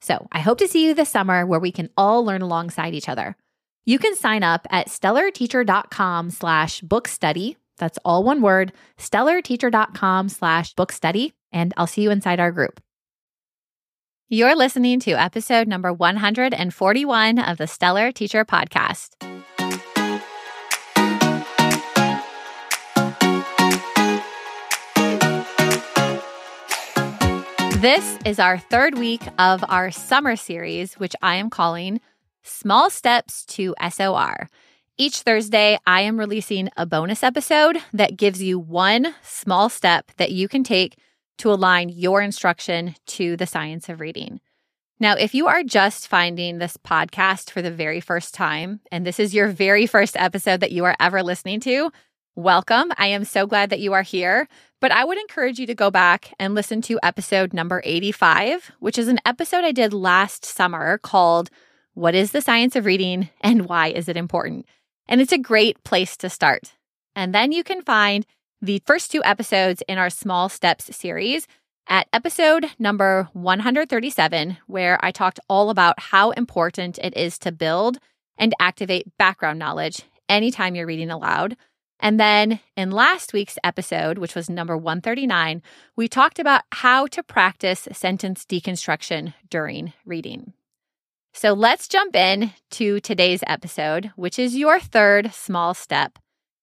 So I hope to see you this summer where we can all learn alongside each other. You can sign up at stellarteacher.com slash book study. That's all one word, stellarteacher.com slash book study. And I'll see you inside our group. You're listening to episode number 141 of the Stellar Teacher Podcast. This is our third week of our summer series, which I am calling Small Steps to SOR. Each Thursday, I am releasing a bonus episode that gives you one small step that you can take to align your instruction to the science of reading. Now, if you are just finding this podcast for the very first time, and this is your very first episode that you are ever listening to, welcome. I am so glad that you are here. But I would encourage you to go back and listen to episode number 85, which is an episode I did last summer called What is the Science of Reading and Why is it Important? And it's a great place to start. And then you can find the first two episodes in our Small Steps series at episode number 137, where I talked all about how important it is to build and activate background knowledge anytime you're reading aloud. And then in last week's episode, which was number 139, we talked about how to practice sentence deconstruction during reading. So let's jump in to today's episode, which is your third small step.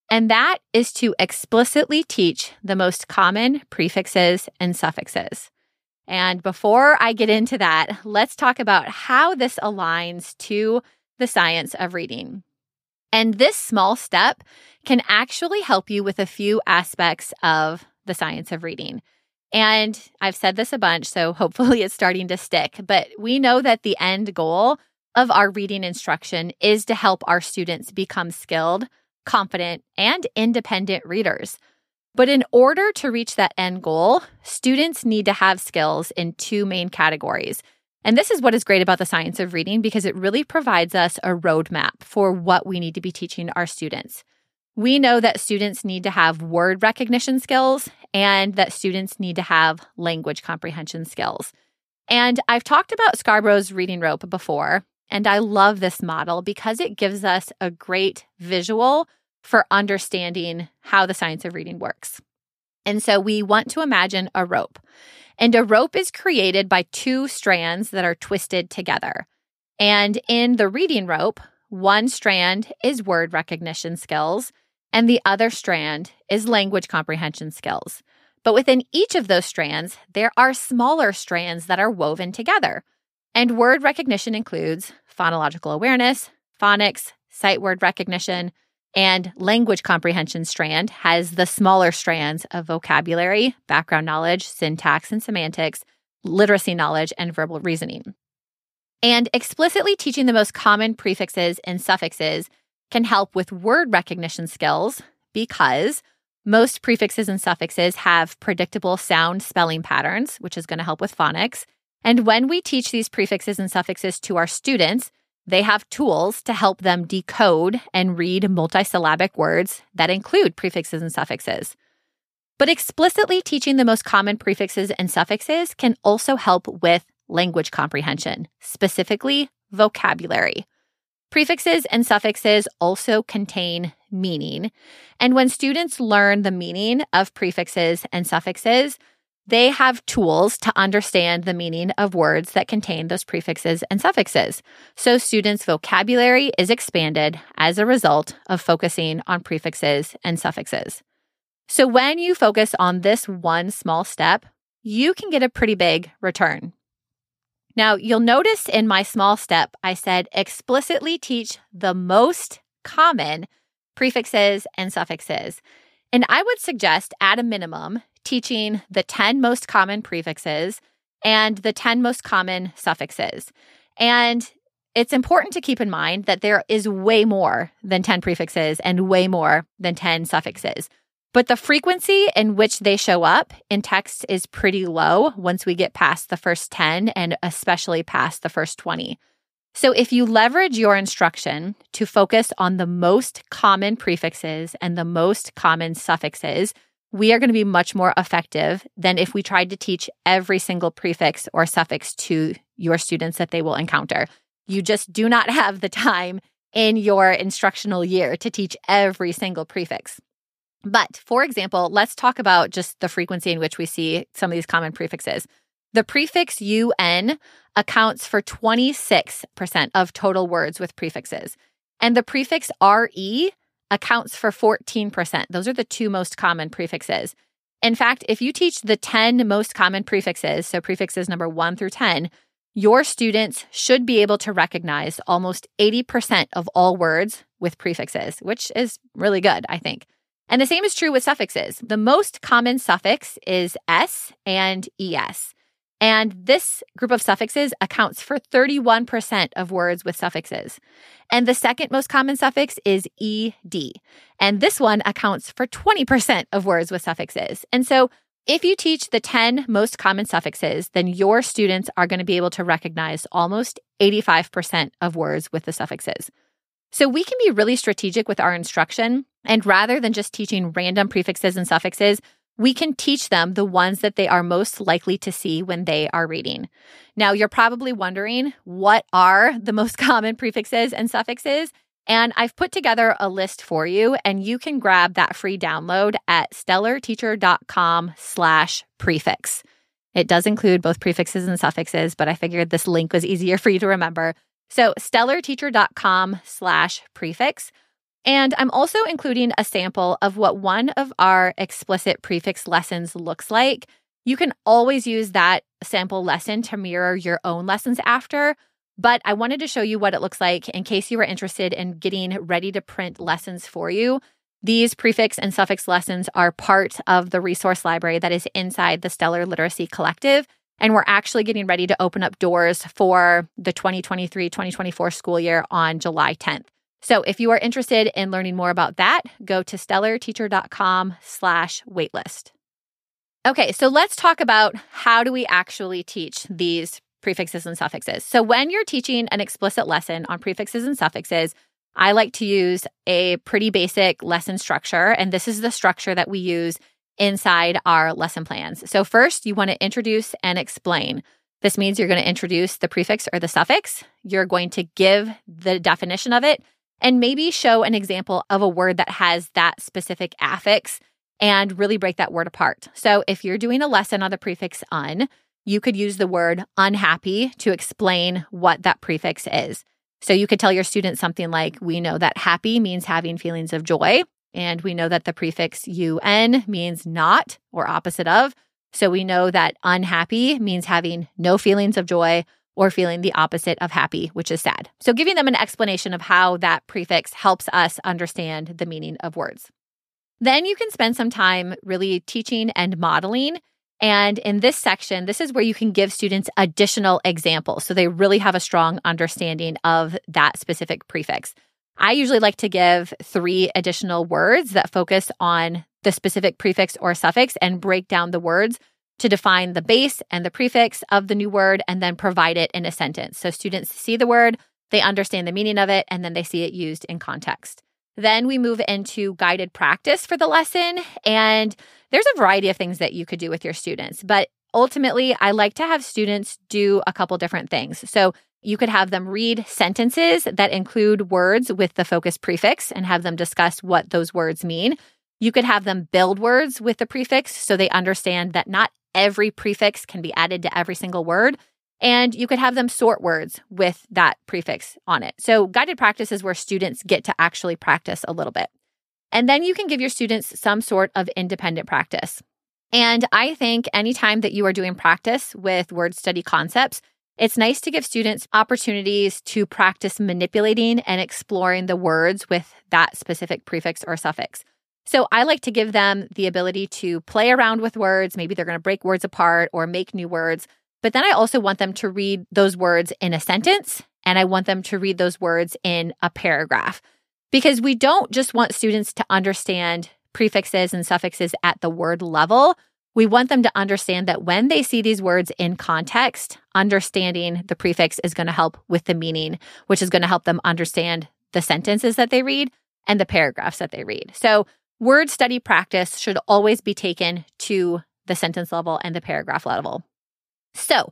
And that is to explicitly teach the most common prefixes and suffixes. And before I get into that, let's talk about how this aligns to the science of reading. And this small step can actually help you with a few aspects of the science of reading. And I've said this a bunch, so hopefully it's starting to stick. But we know that the end goal of our reading instruction is to help our students become skilled, confident, and independent readers. But in order to reach that end goal, students need to have skills in two main categories. And this is what is great about the science of reading because it really provides us a roadmap for what we need to be teaching our students. We know that students need to have word recognition skills and that students need to have language comprehension skills. And I've talked about Scarborough's reading rope before, and I love this model because it gives us a great visual for understanding how the science of reading works. And so we want to imagine a rope. And a rope is created by two strands that are twisted together. And in the reading rope, one strand is word recognition skills, and the other strand is language comprehension skills. But within each of those strands, there are smaller strands that are woven together. And word recognition includes phonological awareness, phonics, sight word recognition, and language comprehension strand has the smaller strands of vocabulary, background knowledge, syntax and semantics, literacy knowledge, and verbal reasoning. And explicitly teaching the most common prefixes and suffixes can help with word recognition skills because most prefixes and suffixes have predictable sound spelling patterns, which is going to help with phonics. And when we teach these prefixes and suffixes to our students, they have tools to help them decode and read multisyllabic words that include prefixes and suffixes. But explicitly teaching the most common prefixes and suffixes can also help with language comprehension, specifically vocabulary. Prefixes and suffixes also contain meaning. And when students learn the meaning of prefixes and suffixes, they have tools to understand the meaning of words that contain those prefixes and suffixes. So students' vocabulary is expanded as a result of focusing on prefixes and suffixes. So when you focus on this one small step, you can get a pretty big return. Now, you'll notice in my small step, I said explicitly teach the most common prefixes and suffixes. And I would suggest, at a minimum, teaching the 10 most common prefixes and the 10 most common suffixes. And it's important to keep in mind that there is way more than 10 prefixes and way more than 10 suffixes. But the frequency in which they show up in text is pretty low once we get past the first 10 and especially past the first 20. So if you leverage your instruction to focus on the most common prefixes and the most common suffixes, we are going to be much more effective than if we tried to teach every single prefix or suffix to your students that they will encounter. You just do not have the time in your instructional year to teach every single prefix. But for example, let's talk about just the frequency in which we see some of these common prefixes. The prefix UN accounts for 26% of total words with prefixes, and the prefix RE accounts for 14%. Those are the two most common prefixes. In fact, if you teach the 10 most common prefixes, so prefixes number 1 through 10, your students should be able to recognize almost 80% of all words with prefixes, which is really good, I think. And the same is true with suffixes. The most common suffix is S and ES. And this group of suffixes accounts for 31% of words with suffixes. And the second most common suffix is ED. And this one accounts for 20% of words with suffixes. And so if you teach the 10 most common suffixes, then your students are going to be able to recognize almost 85% of words with the suffixes. So we can be really strategic with our instruction. And rather than just teaching random prefixes and suffixes, we can teach them the ones that they are most likely to see when they are reading. Now, you're probably wondering what are the most common prefixes and suffixes? And I've put together a list for you, and you can grab that free download at stellarteacher.com slash prefix. It does include both prefixes and suffixes, but I figured this link was easier for you to remember. So stellarteacher.com slash prefix. And I'm also including a sample of what one of our explicit prefix lessons looks like. You can always use that sample lesson to mirror your own lessons after, but I wanted to show you what it looks like in case you were interested in getting ready to print lessons for you. These prefix and suffix lessons are part of the resource library that is inside the Stellar Literacy Collective. And we're actually getting ready to open up doors for the 2023 2024 school year on July 10th. So if you are interested in learning more about that, go to stellarteacher.com slash waitlist. Okay, so let's talk about how do we actually teach these prefixes and suffixes. So when you're teaching an explicit lesson on prefixes and suffixes, I like to use a pretty basic lesson structure, and this is the structure that we use inside our lesson plans. So first, you want to introduce and explain. This means you're going to introduce the prefix or the suffix. You're going to give the definition of it and maybe show an example of a word that has that specific affix and really break that word apart. So if you're doing a lesson on the prefix un, you could use the word unhappy to explain what that prefix is. So you could tell your students something like, We know that happy means having feelings of joy. And we know that the prefix un means not or opposite of. So we know that unhappy means having no feelings of joy or feeling the opposite of happy, which is sad. So, giving them an explanation of how that prefix helps us understand the meaning of words. Then you can spend some time really teaching and modeling. And in this section, this is where you can give students additional examples so they really have a strong understanding of that specific prefix. I usually like to give three additional words that focus on the specific prefix or suffix and break down the words to define the base and the prefix of the new word and then provide it in a sentence. So students see the word, they understand the meaning of it, and then they see it used in context. Then we move into guided practice for the lesson. And there's a variety of things that you could do with your students. But ultimately, I like to have students do a couple different things. So you could have them read sentences that include words with the focus prefix and have them discuss what those words mean. You could have them build words with the prefix so they understand that not every prefix can be added to every single word. And you could have them sort words with that prefix on it. So, guided practice is where students get to actually practice a little bit. And then you can give your students some sort of independent practice. And I think anytime that you are doing practice with word study concepts, it's nice to give students opportunities to practice manipulating and exploring the words with that specific prefix or suffix. So I like to give them the ability to play around with words. Maybe they're going to break words apart or make new words. But then I also want them to read those words in a sentence and I want them to read those words in a paragraph because we don't just want students to understand prefixes and suffixes at the word level. We want them to understand that when they see these words in context, understanding the prefix is going to help with the meaning, which is going to help them understand the sentences that they read and the paragraphs that they read. So word study practice should always be taken to the sentence level and the paragraph level. So,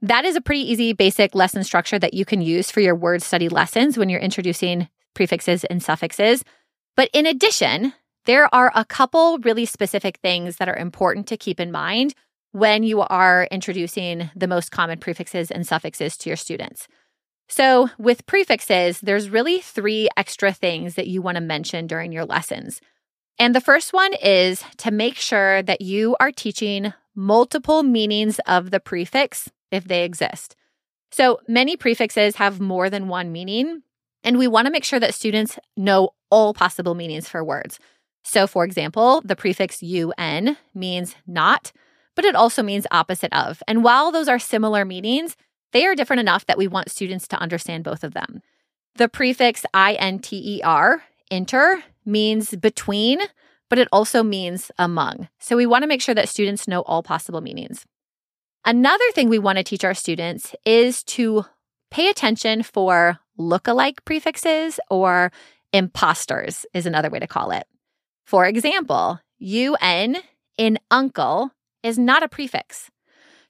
that is a pretty easy basic lesson structure that you can use for your word study lessons when you're introducing prefixes and suffixes. But in addition, there are a couple really specific things that are important to keep in mind when you are introducing the most common prefixes and suffixes to your students. So, with prefixes, there's really three extra things that you want to mention during your lessons. And the first one is to make sure that you are teaching multiple meanings of the prefix if they exist. So many prefixes have more than one meaning, and we want to make sure that students know all possible meanings for words. So, for example, the prefix un means not, but it also means opposite of. And while those are similar meanings, they are different enough that we want students to understand both of them. The prefix inter, inter, means between, but it also means among. So we want to make sure that students know all possible meanings. Another thing we want to teach our students is to pay attention for look-alike prefixes or imposters, is another way to call it. For example, un in uncle is not a prefix.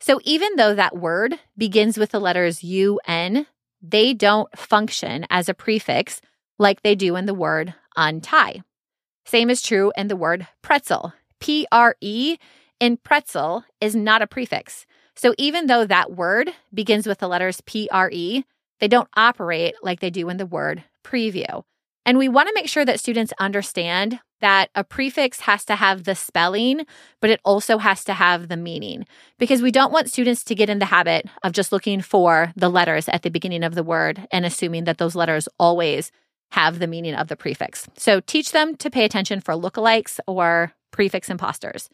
So even though that word begins with the letters un, they don't function as a prefix like they do in the word untie. Same is true in the word pretzel. P R E in pretzel is not a prefix. So even though that word begins with the letters P R E, they don't operate like they do in the word preview. And we want to make sure that students understand that a prefix has to have the spelling, but it also has to have the meaning because we don't want students to get in the habit of just looking for the letters at the beginning of the word and assuming that those letters always have the meaning of the prefix. So teach them to pay attention for lookalikes or prefix imposters.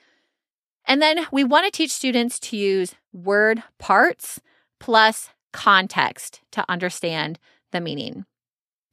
And then we want to teach students to use word parts plus context to understand the meaning.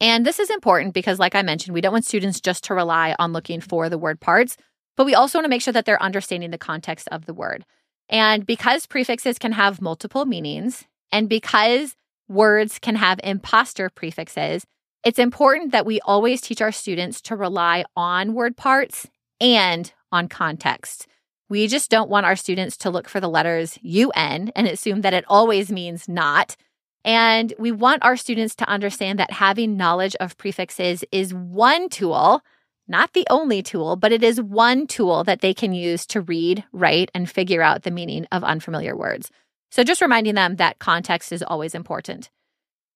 And this is important because, like I mentioned, we don't want students just to rely on looking for the word parts, but we also want to make sure that they're understanding the context of the word. And because prefixes can have multiple meanings, and because words can have imposter prefixes, it's important that we always teach our students to rely on word parts and on context. We just don't want our students to look for the letters UN and assume that it always means not. And we want our students to understand that having knowledge of prefixes is one tool, not the only tool, but it is one tool that they can use to read, write, and figure out the meaning of unfamiliar words. So just reminding them that context is always important.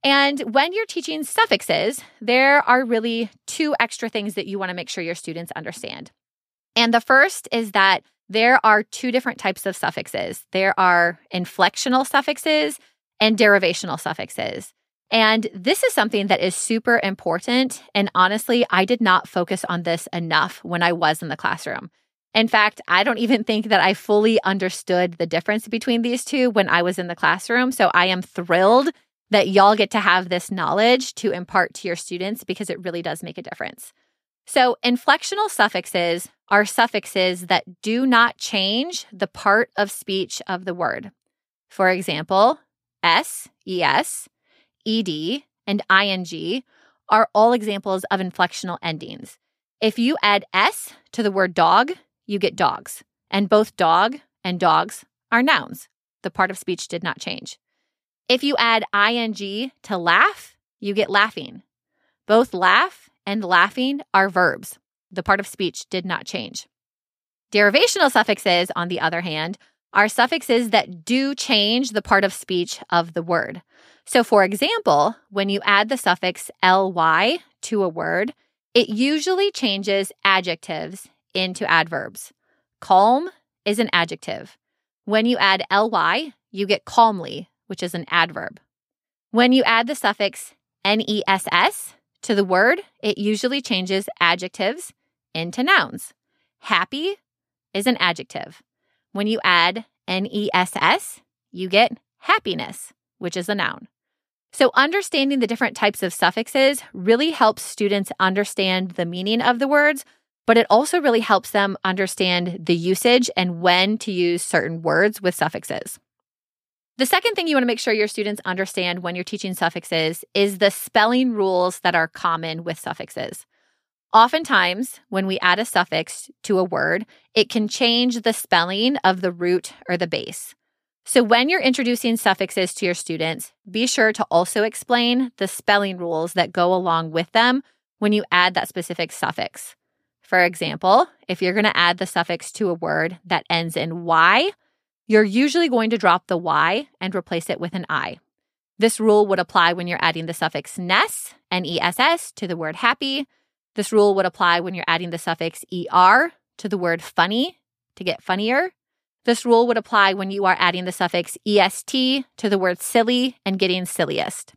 And when you're teaching suffixes, there are really two extra things that you want to make sure your students understand. And the first is that there are two different types of suffixes there are inflectional suffixes and derivational suffixes. And this is something that is super important. And honestly, I did not focus on this enough when I was in the classroom. In fact, I don't even think that I fully understood the difference between these two when I was in the classroom. So I am thrilled that y'all get to have this knowledge to impart to your students because it really does make a difference. So, inflectional suffixes are suffixes that do not change the part of speech of the word. For example, s, es, ed, and ing are all examples of inflectional endings. If you add s to the word dog, you get dogs. And both dog and dogs are nouns. The part of speech did not change. If you add ing to laugh, you get laughing. Both laugh and laughing are verbs. The part of speech did not change. Derivational suffixes, on the other hand, are suffixes that do change the part of speech of the word. So, for example, when you add the suffix ly to a word, it usually changes adjectives into adverbs. Calm is an adjective. When you add ly, you get calmly, which is an adverb. When you add the suffix ness to the word, it usually changes adjectives into nouns. Happy is an adjective. When you add ness, you get happiness, which is a noun. So, understanding the different types of suffixes really helps students understand the meaning of the words, but it also really helps them understand the usage and when to use certain words with suffixes. The second thing you want to make sure your students understand when you're teaching suffixes is the spelling rules that are common with suffixes. Oftentimes, when we add a suffix to a word, it can change the spelling of the root or the base. So, when you're introducing suffixes to your students, be sure to also explain the spelling rules that go along with them when you add that specific suffix. For example, if you're going to add the suffix to a word that ends in Y, you're usually going to drop the Y and replace it with an I. This rule would apply when you're adding the suffix ness, N-E-S-S, to the word happy. This rule would apply when you're adding the suffix er to the word funny to get funnier. This rule would apply when you are adding the suffix est to the word silly and getting silliest.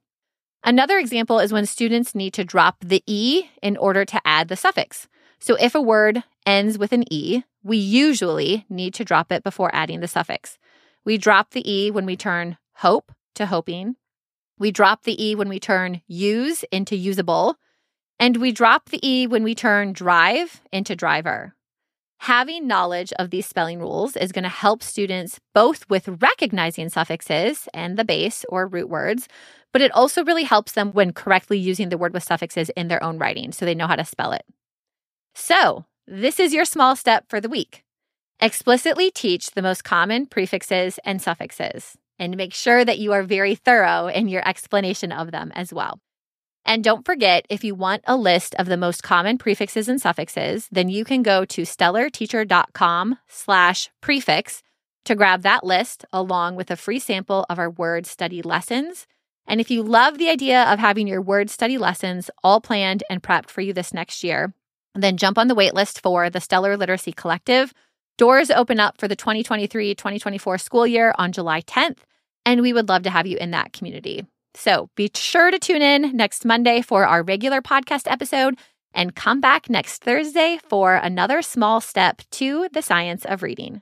Another example is when students need to drop the e in order to add the suffix. So if a word ends with an e, we usually need to drop it before adding the suffix. We drop the e when we turn hope to hoping. We drop the e when we turn use into usable. And we drop the e when we turn drive into driver. Having knowledge of these spelling rules is going to help students both with recognizing suffixes and the base or root words, but it also really helps them when correctly using the word with suffixes in their own writing so they know how to spell it. So, this is your small step for the week. Explicitly teach the most common prefixes and suffixes, and make sure that you are very thorough in your explanation of them as well. And don't forget, if you want a list of the most common prefixes and suffixes, then you can go to stellarteacher.com slash prefix to grab that list along with a free sample of our word study lessons. And if you love the idea of having your word study lessons all planned and prepped for you this next year, then jump on the waitlist for the Stellar Literacy Collective. Doors open up for the 2023 2024 school year on July 10th, and we would love to have you in that community. So be sure to tune in next Monday for our regular podcast episode and come back next Thursday for another small step to the science of reading.